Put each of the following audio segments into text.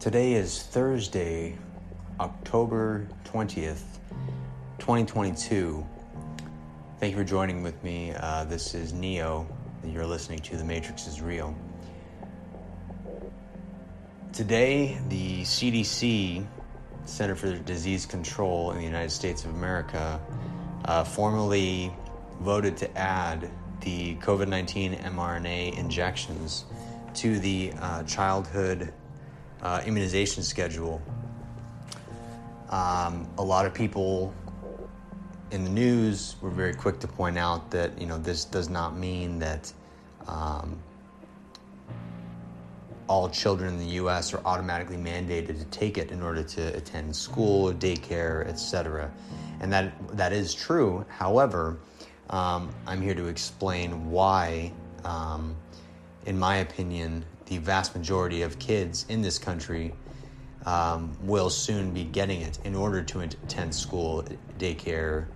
Today is Thursday, October 20th, 2022. Thank you for joining with me. Uh, this is Neo. You're listening to The Matrix is Real. Today, the CDC, Center for Disease Control in the United States of America, uh, formally voted to add the COVID 19 mRNA injections to the uh, childhood uh, immunization schedule. Um, a lot of people in the news were very quick to point out that you know this does not mean that um, all children in the U.S. are automatically mandated to take it in order to attend school, daycare, etc. And that that is true. However, um, I'm here to explain why, um, in my opinion, the vast majority of kids in this country um, will soon be getting it in order to attend school, daycare,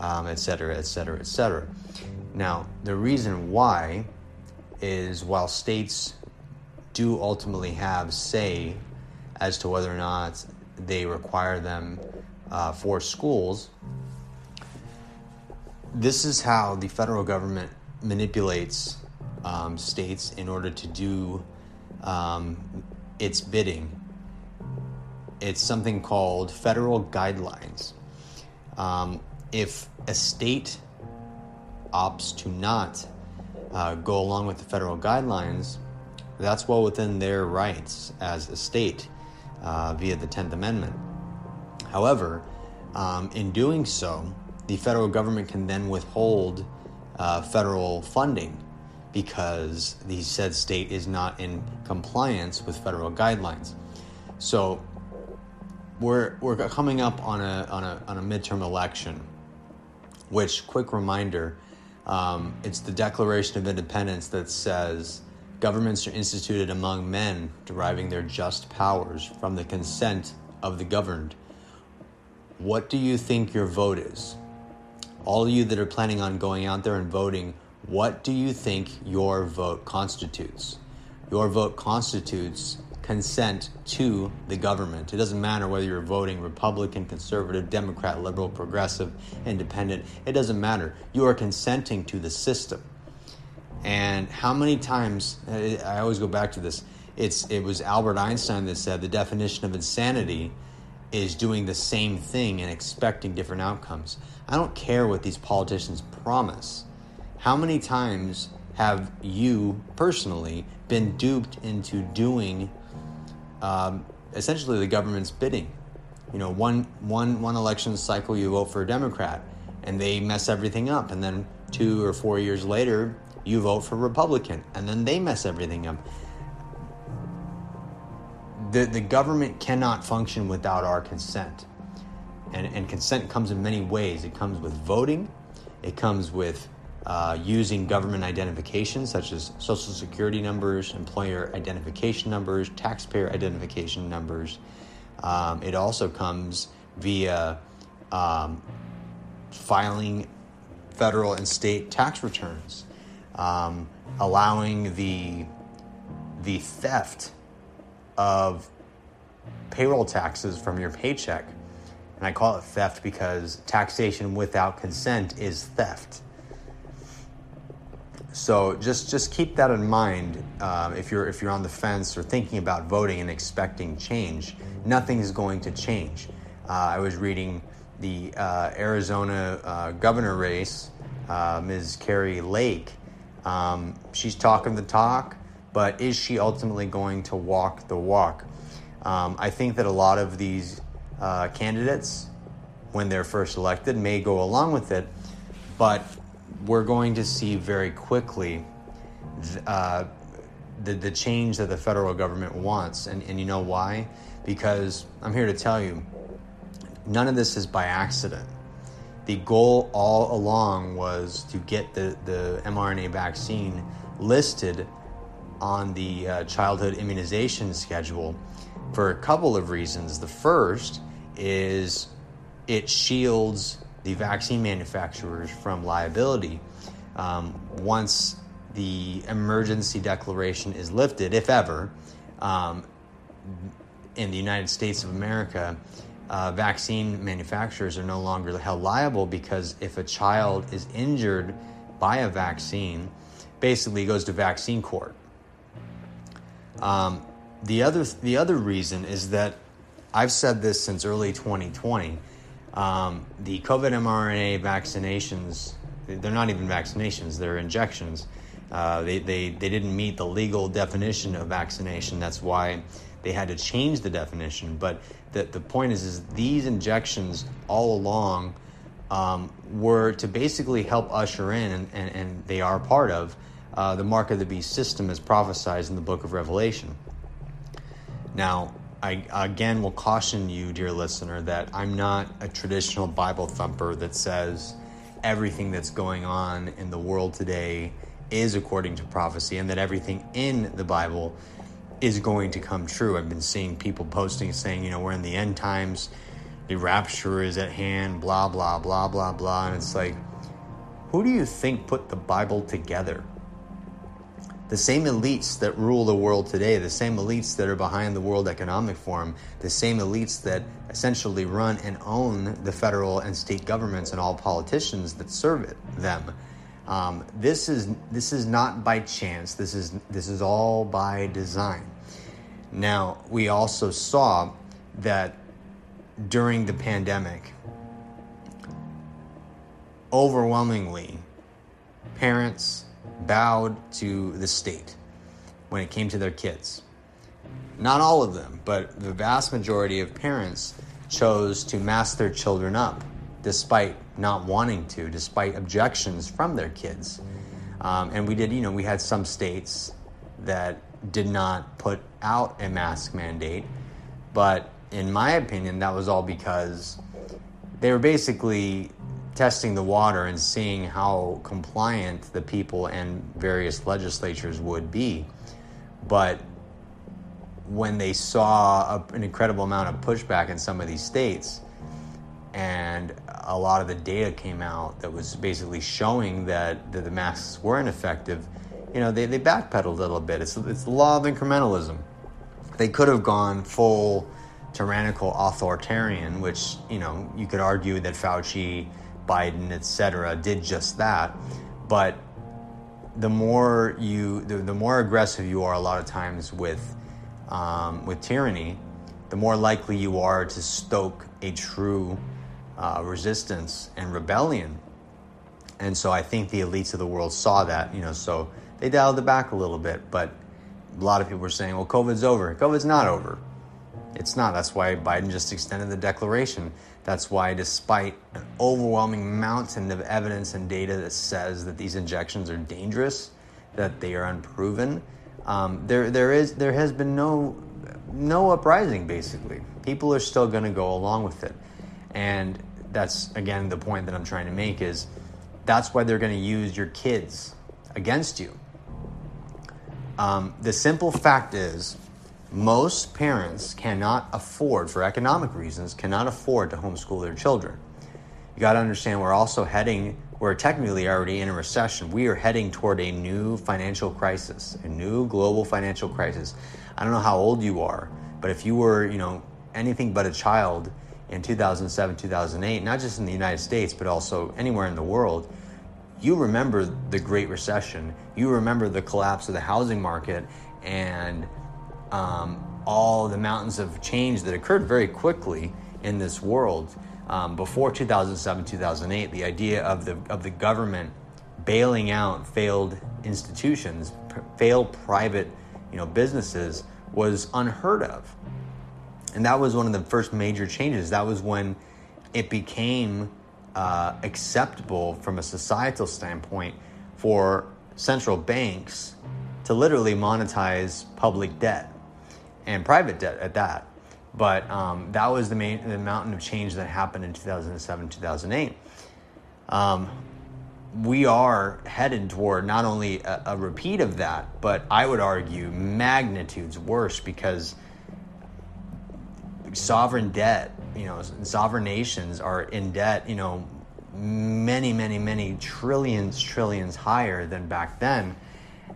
um, et cetera, et cetera, et cetera. Now, the reason why is while states do ultimately have say as to whether or not they require them uh, for schools, this is how the federal government manipulates um, states in order to do um, its bidding. It's something called federal guidelines. Um, if a state opts to not uh, go along with the federal guidelines, that's well within their rights as a state uh, via the 10th Amendment. However, um, in doing so, the federal government can then withhold uh, federal funding because the said state is not in compliance with federal guidelines. So we're, we're coming up on a, on, a, on a midterm election, which, quick reminder, um, it's the Declaration of Independence that says governments are instituted among men, deriving their just powers from the consent of the governed. What do you think your vote is? all of you that are planning on going out there and voting, what do you think your vote constitutes? Your vote constitutes consent to the government. It doesn't matter whether you're voting Republican, conservative, Democrat, liberal, progressive, independent. It doesn't matter. You are consenting to the system. And how many times, I always go back to this, it's, it was Albert Einstein that said the definition of insanity is doing the same thing and expecting different outcomes. I don't care what these politicians promise. How many times have you personally been duped into doing um, essentially the government's bidding? You know, one, one, one election cycle you vote for a Democrat and they mess everything up. And then two or four years later, you vote for Republican and then they mess everything up the, the government cannot function without our consent. And, and consent comes in many ways. It comes with voting, it comes with uh, using government identification, such as social security numbers, employer identification numbers, taxpayer identification numbers. Um, it also comes via um, filing federal and state tax returns, um, allowing the the theft of payroll taxes from your paycheck. And I call it theft because taxation without consent is theft. So just just keep that in mind uh, if you're if you're on the fence or thinking about voting and expecting change. Nothing is going to change. Uh, I was reading the uh, Arizona uh, governor race, uh, Ms. Kari Lake. Um, she's talking the talk but is she ultimately going to walk the walk? Um, I think that a lot of these uh, candidates, when they're first elected, may go along with it, but we're going to see very quickly uh, the, the change that the federal government wants. And, and you know why? Because I'm here to tell you, none of this is by accident. The goal all along was to get the, the mRNA vaccine listed on the uh, childhood immunization schedule for a couple of reasons. The first is it shields the vaccine manufacturers from liability. Um, once the emergency declaration is lifted, if ever, um, in the United States of America, uh, vaccine manufacturers are no longer held liable because if a child is injured by a vaccine, basically goes to vaccine court. Um, the other the other reason is that I've said this since early 2020. Um, the COVID mRNA vaccinations, they're not even vaccinations, they're injections. Uh, they, they, they didn't meet the legal definition of vaccination. That's why they had to change the definition. But the, the point is, is these injections all along um, were to basically help usher in, and, and, and they are part of, uh, the mark of the beast system as prophesied in the book of Revelation. Now, I again will caution you, dear listener, that I'm not a traditional Bible thumper that says everything that's going on in the world today is according to prophecy and that everything in the Bible is going to come true. I've been seeing people posting saying, you know, we're in the end times, the rapture is at hand, blah, blah, blah, blah, blah. And it's like, who do you think put the Bible together? The same elites that rule the world today, the same elites that are behind the World Economic Forum, the same elites that essentially run and own the federal and state governments and all politicians that serve it, them. Um, this is this is not by chance. This is this is all by design. Now we also saw that during the pandemic, overwhelmingly, parents bowed to the state when it came to their kids. Not all of them, but the vast majority of parents chose to mask their children up despite not wanting to, despite objections from their kids. Um, and we did, you know, we had some states that did not put out a mask mandate, but in my opinion, that was all because they were basically testing the water and seeing how compliant the people and various legislatures would be. But when they saw a, an incredible amount of pushback in some of these states, and a lot of the data came out that was basically showing that, that the masks were ineffective, you know, they, they backpedaled a little bit. It's, it's the law of incrementalism. They could have gone full tyrannical authoritarian, which, you know, you could argue that Fauci Biden, etc., did just that. But the more you, the, the, more aggressive you are, a lot of times with um, with tyranny, the more likely you are to stoke a true uh, resistance and rebellion. And so I think the elites of the world saw that, you know, so they dialed it back a little bit. But a lot of people were saying, well, COVID's over. COVID's not over. It's not. That's why Biden just extended the declaration. That's why, despite an overwhelming mountain of evidence and data that says that these injections are dangerous, that they are unproven, um, there there is there has been no no uprising. Basically, people are still going to go along with it, and that's again the point that I'm trying to make is that's why they're going to use your kids against you. Um, the simple fact is most parents cannot afford, for economic reasons, cannot afford to homeschool their children. You got to understand we're also heading, we're technically already in a recession. We are heading toward a new financial crisis, a new global financial crisis. I don't know how old you are, but if you were, you know, anything but a child in 2007, 2008, not just in the United States, but also anywhere in the world, you remember the Great Recession. You remember the collapse of the housing market and um, all the mountains of change that occurred very quickly in this world. Um, before 2007, 2008, the idea of the, of the government bailing out failed institutions, p- failed private you know, businesses was unheard of. And that was one of the first major changes. That was when it became uh, acceptable from a societal standpoint for central banks to literally monetize public debt and private debt at that. But um, that was the main the mountain of change that happened in 2007, 2008. Um, we are headed toward not only a, a, repeat of that, but I would argue magnitudes worse because sovereign debt, you know, sovereign nations are in debt, you know, many, many, many trillions, trillions higher than back then.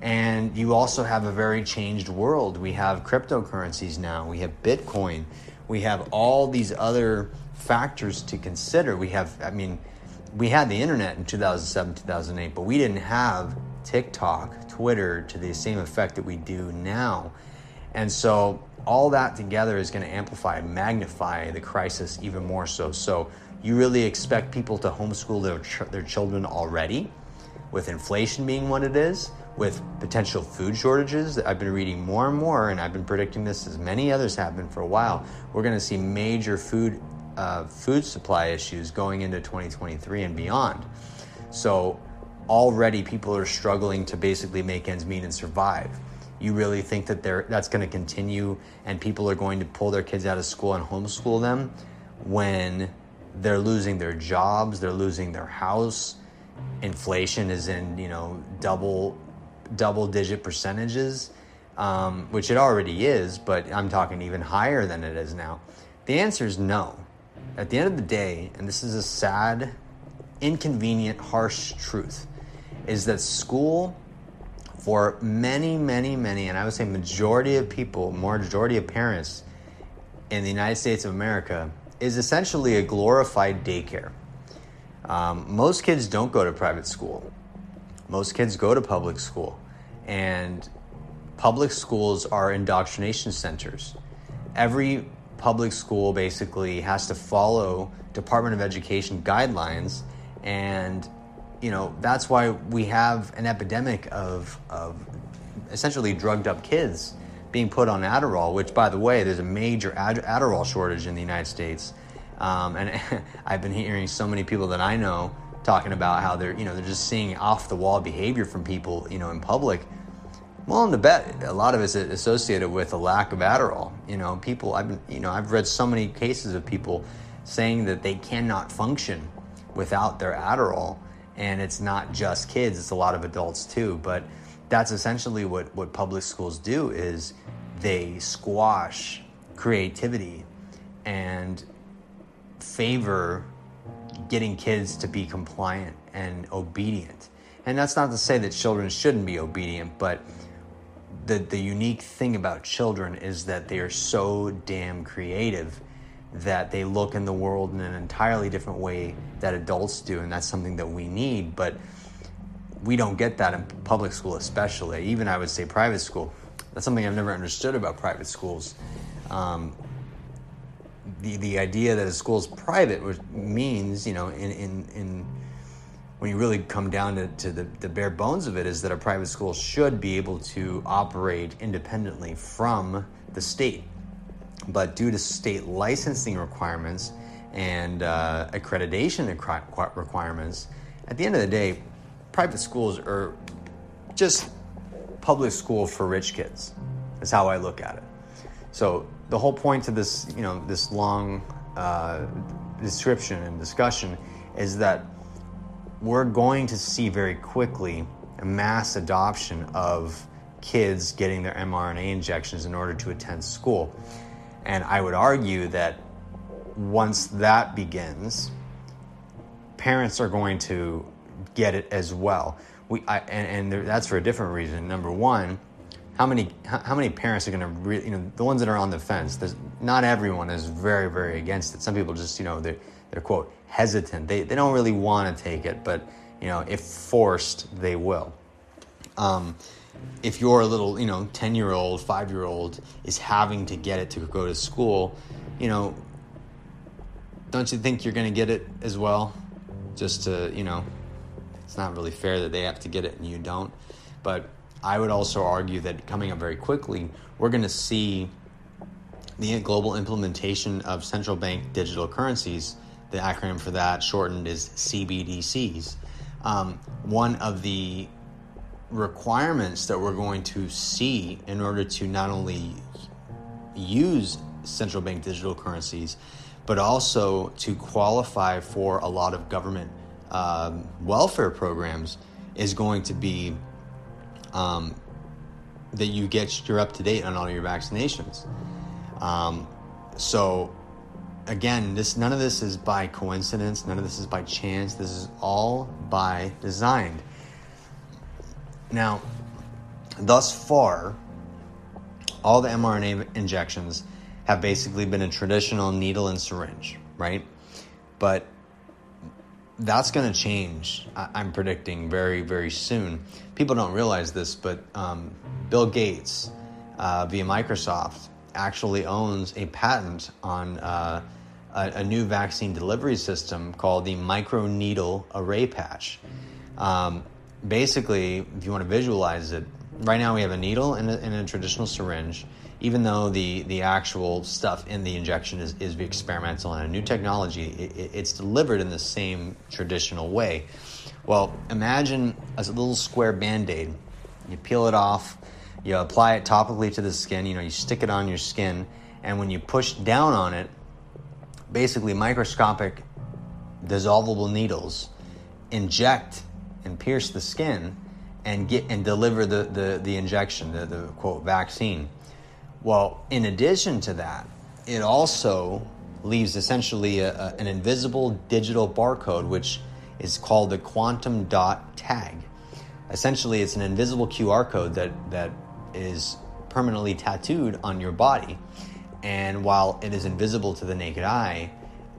And you also have a very changed world. We have cryptocurrencies now, we have Bitcoin, we have all these other factors to consider. We have, I mean, we had the internet in 2007, 2008, but we didn't have TikTok, Twitter to the same effect that we do now. And so all that together is going to amplify magnify the crisis even more so. So you really expect people to homeschool their, ch- their children already, with inflation being what it is, with potential food shortages. I've been reading more and more, and I've been predicting this as many others have been for a while. We're going to see major food uh, food supply issues going into 2023 and beyond. So already people are struggling to basically make ends meet and survive. You really think that that's going to continue and people are going to pull their kids out of school and homeschool them when they're losing their jobs, they're losing their house, inflation is in, you know, double double digit percentages, um, which it already is, but I'm talking even higher than it is now. The answer is no. At the end of the day, and this is a sad, inconvenient, harsh truth, is that school for many, many, many, and I would say majority of people, majority of parents in the United States of America, is essentially a glorified daycare. Um, most kids don't go to private school. Most kids go to public school. And public schools are indoctrination centers. Every public school basically has to follow Department of Education guidelines and you know that's why we have an epidemic of, of essentially drugged up kids being put on Adderall, which, by the way, there's a major Adderall shortage in the United States. Um, and I've been hearing so many people that I know talking about how they're, you know, they're just seeing off the wall behavior from people, you know, in public. Well, I'm to bet a lot of it's associated with a lack of Adderall. You know, people, I've you know, I've read so many cases of people saying that they cannot function without their Adderall and it's not just kids it's a lot of adults too but that's essentially what, what public schools do is they squash creativity and favor getting kids to be compliant and obedient and that's not to say that children shouldn't be obedient but the, the unique thing about children is that they are so damn creative that they look in the world in an entirely different way that adults do, and that's something that we need. But we don't get that in public school, especially. Even I would say private school. That's something I've never understood about private schools. Um, the the idea that a school is private means, you know, in in, in when you really come down to, to the, the bare bones of it, is that a private school should be able to operate independently from the state but due to state licensing requirements and uh, accreditation requirements, at the end of the day, private schools are just public school for rich kids. That's how I look at it. So the whole point to this, you know, this long uh, description and discussion is that we're going to see very quickly a mass adoption of kids getting their mRNA injections in order to attend school. And I would argue that once that begins, parents are going to get it as well. We, I, and, and there, that's for a different reason. Number one, how many how many parents are going to really, you know, the ones that are on the fence. There's, not everyone is very very against it. Some people just, you know, they're they're quote hesitant. They they don't really want to take it, but you know, if forced, they will. Um, if your little, you know, 10 year old, five year old is having to get it to go to school, you know, don't you think you're going to get it as well? Just to, you know, it's not really fair that they have to get it and you don't. But I would also argue that coming up very quickly, we're going to see the global implementation of central bank digital currencies. The acronym for that shortened is CBDCs. Um, one of the requirements that we're going to see in order to not only use central bank digital currencies, but also to qualify for a lot of government um, welfare programs is going to be um, that you get you're up to date on all your vaccinations. Um, so again, this none of this is by coincidence. None of this is by chance. This is all by design. Now, thus far, all the mRNA injections have basically been a traditional needle and syringe, right? But that's going to change. I'm predicting very, very soon. People don't realize this, but um, Bill Gates, uh, via Microsoft, actually owns a patent on uh, a, a, new vaccine delivery system called the microneedle array patch. Um, basically, if you want to visualize it, right now we have a needle and a, and a traditional syringe even though the, the actual stuff in the injection is, is experimental and a new technology, it, it's delivered in the same traditional way. Well, imagine a little square band aid. You peel it off, you apply it topically to the skin, you know, you stick it on your skin, and when you push down on it, basically microscopic dissolvable needles inject and pierce the skin and get and deliver the, the, the injection, the, the quote vaccine. Well, in addition to that, it also leaves essentially a, a, an invisible digital barcode, which is called the quantum dot tag. Essentially, it's an invisible QR code that, that is permanently tattooed on your body. And while it is invisible to the naked eye,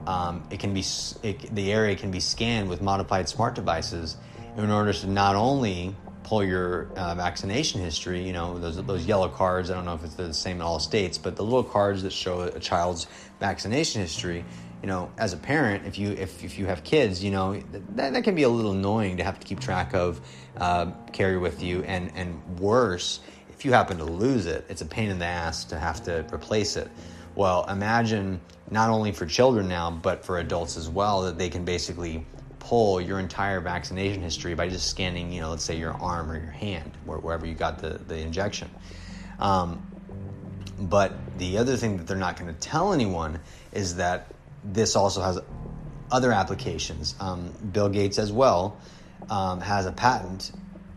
um, it can be it, the area can be scanned with modified smart devices in order to not only pull your uh, vaccination history, you know, those, those yellow cards, I don't know if it's the same in all states, but the little cards that show a child's vaccination history, you know, as a parent, if you if, if you have kids, you know, that, that can be a little annoying to have to keep track of, uh, carry with you, and and worse, if you happen to lose it, it's a pain in the ass to have to replace it. Well, imagine not only for children now, but for adults as well, that they can basically pull your entire vaccination history by just scanning, you know, let's say your arm or your hand, wherever you got the, the injection. Um, but the other thing that they're not going to tell anyone is that this also has other applications. Um, Bill Gates, as well, um, has a patent.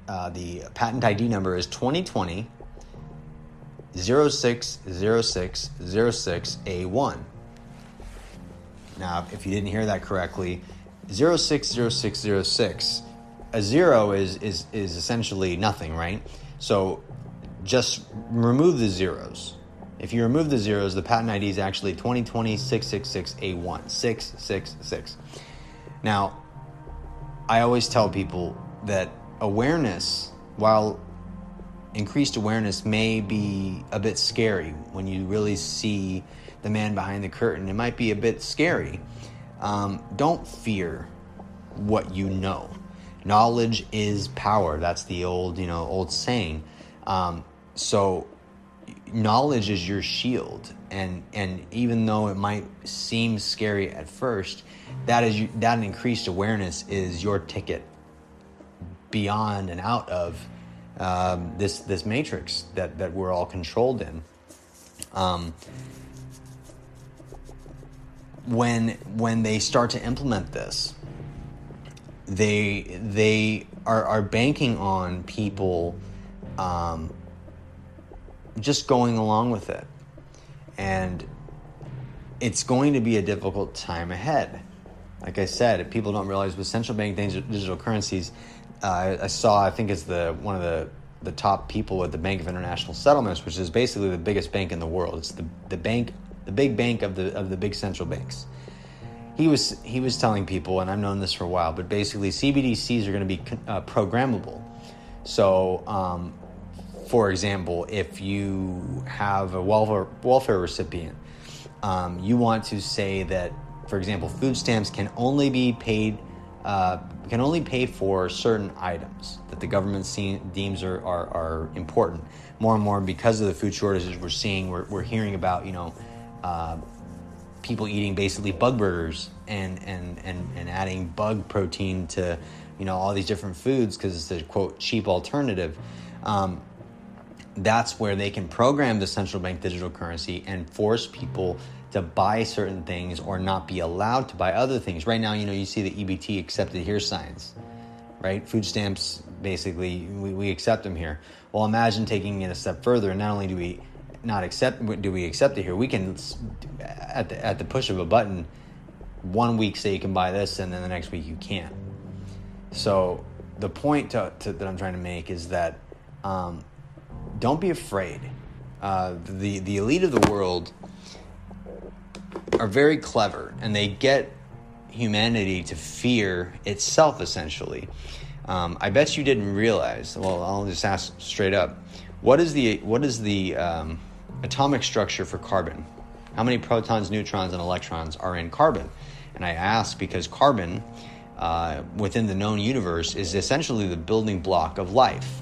Uh, the patent ID number is 2020 060606A1. Now, if you didn't hear that correctly, 060606 a zero is is is essentially nothing right? So just remove the zeros. If you remove the zeros the patent id is actually 2020 666a1 666 now i always tell people that awareness while increased awareness may be a bit scary when you really see the man behind the curtain it might be a bit scary um, don't fear what you know. Knowledge is power. That's the old, you know, old saying. Um, so knowledge is your shield, and and even though it might seem scary at first, that is that increased awareness is your ticket beyond and out of um, this this matrix that that we're all controlled in. Um, when when they start to implement this, they they are, are banking on people um, just going along with it, and it's going to be a difficult time ahead. Like I said, if people don't realize with central bank digital currencies, uh, I saw I think it's the one of the the top people at the Bank of International Settlements, which is basically the biggest bank in the world. It's the the bank the big bank of the of the big central banks. He was he was telling people, and I've known this for a while, but basically CBDCs are going to be uh, programmable. So, um, for example, if you have a welfare welfare recipient, um, you want to say that, for example, food stamps can only be paid. Uh, can only pay for certain items that the government deems are, are, are, important. More and more, because of the food shortages we're seeing, we're, we're hearing about, you know, uh, people eating basically bug burgers and, and, and, and adding bug protein to you know all these different foods because it's a quote cheap alternative. Um, that's where they can program the central bank digital currency and force people to buy certain things or not be allowed to buy other things. Right now you know you see the ebt accepted here signs right? Food stamps basically we, we accept them here. Well imagine taking it a step further. And not only do we not accept do we accept it here we can at the at the push of a button one week say you can buy this and then the next week you can't so the point to, to, that i'm trying to make is that um, don't be afraid. Uh, the the elite of the world are very clever, and they get humanity to fear itself. Essentially, um, I bet you didn't realize. Well, I'll just ask straight up: what is the what is the um, atomic structure for carbon? How many protons, neutrons, and electrons are in carbon? And I ask because carbon, uh, within the known universe, is essentially the building block of life.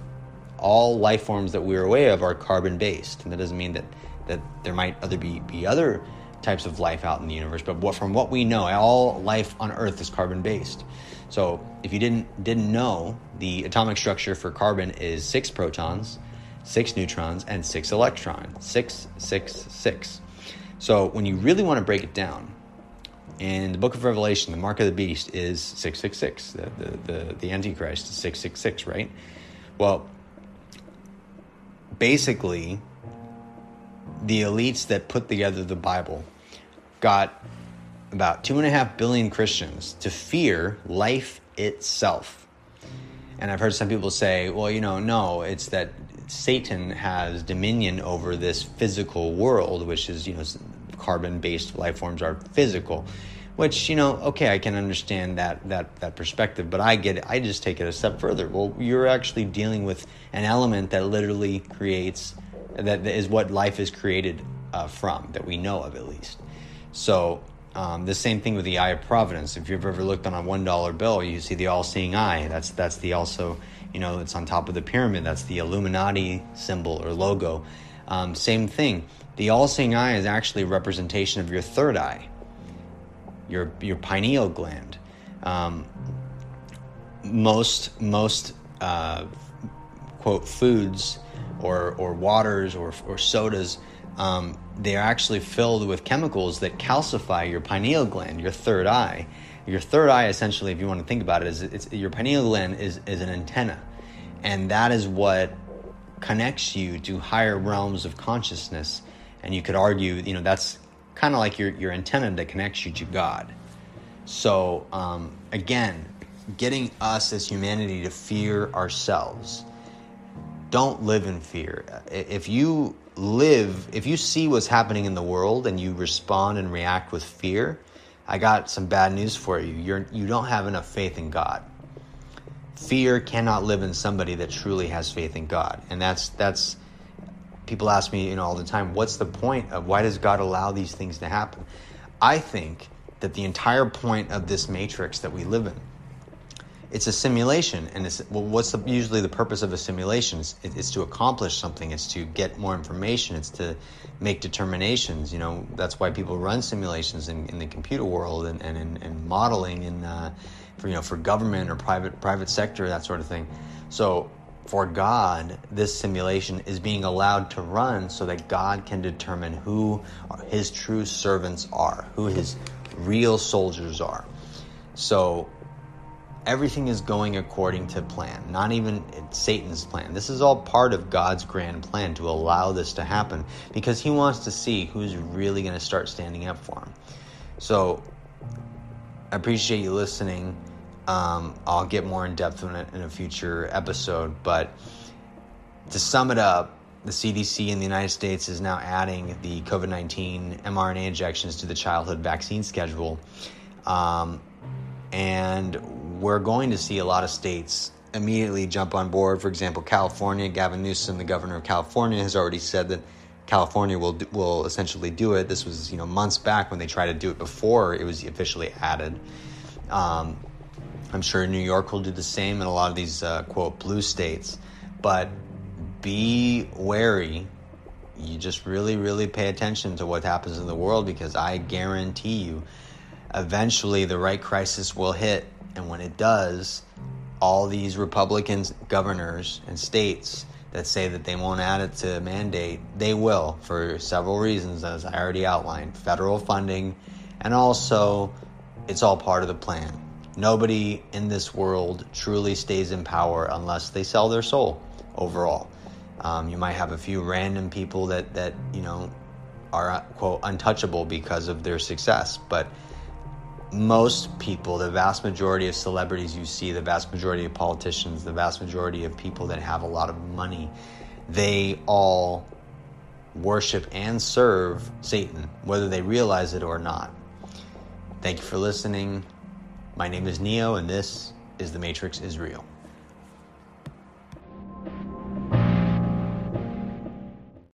All life forms that we are aware of are carbon based, and that doesn't mean that that there might other be, be other types of life out in the universe, but what, from what we know, all life on Earth is carbon based. So if you didn't didn't know, the atomic structure for carbon is six protons, six neutrons, and six electrons. Six, six, six. So when you really want to break it down, in the book of Revelation, the mark of the beast is 666. The, the, the, the Antichrist is 666, right? Well, basically, the elites that put together the Bible got about two and a half billion Christians to fear life itself. And I've heard some people say, well, you know, no, it's that Satan has dominion over this physical world, which is, you know, carbon based life forms are physical. Which, you know, okay, I can understand that, that, that perspective, but I get it. I just take it a step further. Well, you're actually dealing with an element that literally creates, that is what life is created uh, from, that we know of at least. So, um, the same thing with the eye of providence. If you've ever looked on a one dollar bill, you see the all-seeing eye. That's that's the also you know it's on top of the pyramid. That's the Illuminati symbol or logo. Um, same thing. The all-seeing eye is actually a representation of your third eye, your your pineal gland. Um, most most uh, quote foods or or waters or or sodas um, they're actually filled with chemicals that calcify your pineal gland, your third eye. Your third eye, essentially, if you want to think about it, is your pineal gland is, is an antenna. And that is what connects you to higher realms of consciousness. And you could argue, you know, that's kind of like your, your antenna that connects you to God. So, um, again, getting us as humanity to fear ourselves. Don't live in fear. If you live, if you see what's happening in the world and you respond and react with fear, I got some bad news for you. You're you don't have enough faith in God. Fear cannot live in somebody that truly has faith in God. And that's that's people ask me, you know, all the time, what's the point of why does God allow these things to happen? I think that the entire point of this matrix that we live in it's a simulation and it's well what's the, usually the purpose of a simulation it's, it's, to accomplish something. It's to get more information. It's to make determinations. You know that's why people run simulations in, in the computer world and, and in and modeling and uh, for you know for government or private private sector that sort of thing. So for God, this simulation is being allowed to run so that God can determine who his true servants are, who his real soldiers are. So everything is going according to plan, not even Satan's plan. This is all part of God's grand plan to allow this to happen because he wants to see who's really going to start standing up for him. So I appreciate you listening. Um, I'll get more in depth in it in a future episode, but to sum it up, the CDC in the United States is now adding the COVID 19 mRNA injections to the childhood vaccine schedule. Um, and we're going to see a lot of states immediately jump on board. For example, California, Gavin Newsom, the governor of California, has already said that California will will essentially do it. This was you know months back when they tried to do it before it was officially added. Um, I'm sure New York will do the same, in a lot of these uh, quote blue states. But be wary. You just really, really pay attention to what happens in the world because I guarantee you, eventually the right crisis will hit and when it does, all these Republican governors and states that say that they won't add it to mandate, they will for several reasons, as I already outlined federal funding, and also it's all part of the plan. Nobody in this world truly stays in power unless they sell their soul overall. Um, you might have a few random people that, that you know are quote untouchable because of their success, but most people, the vast majority of celebrities you see, the vast majority of politicians, the vast majority of people that have a lot of money, they all worship and serve Satan, whether they realize it or not. Thank you for listening. My name is Neo, and this is The Matrix is Real.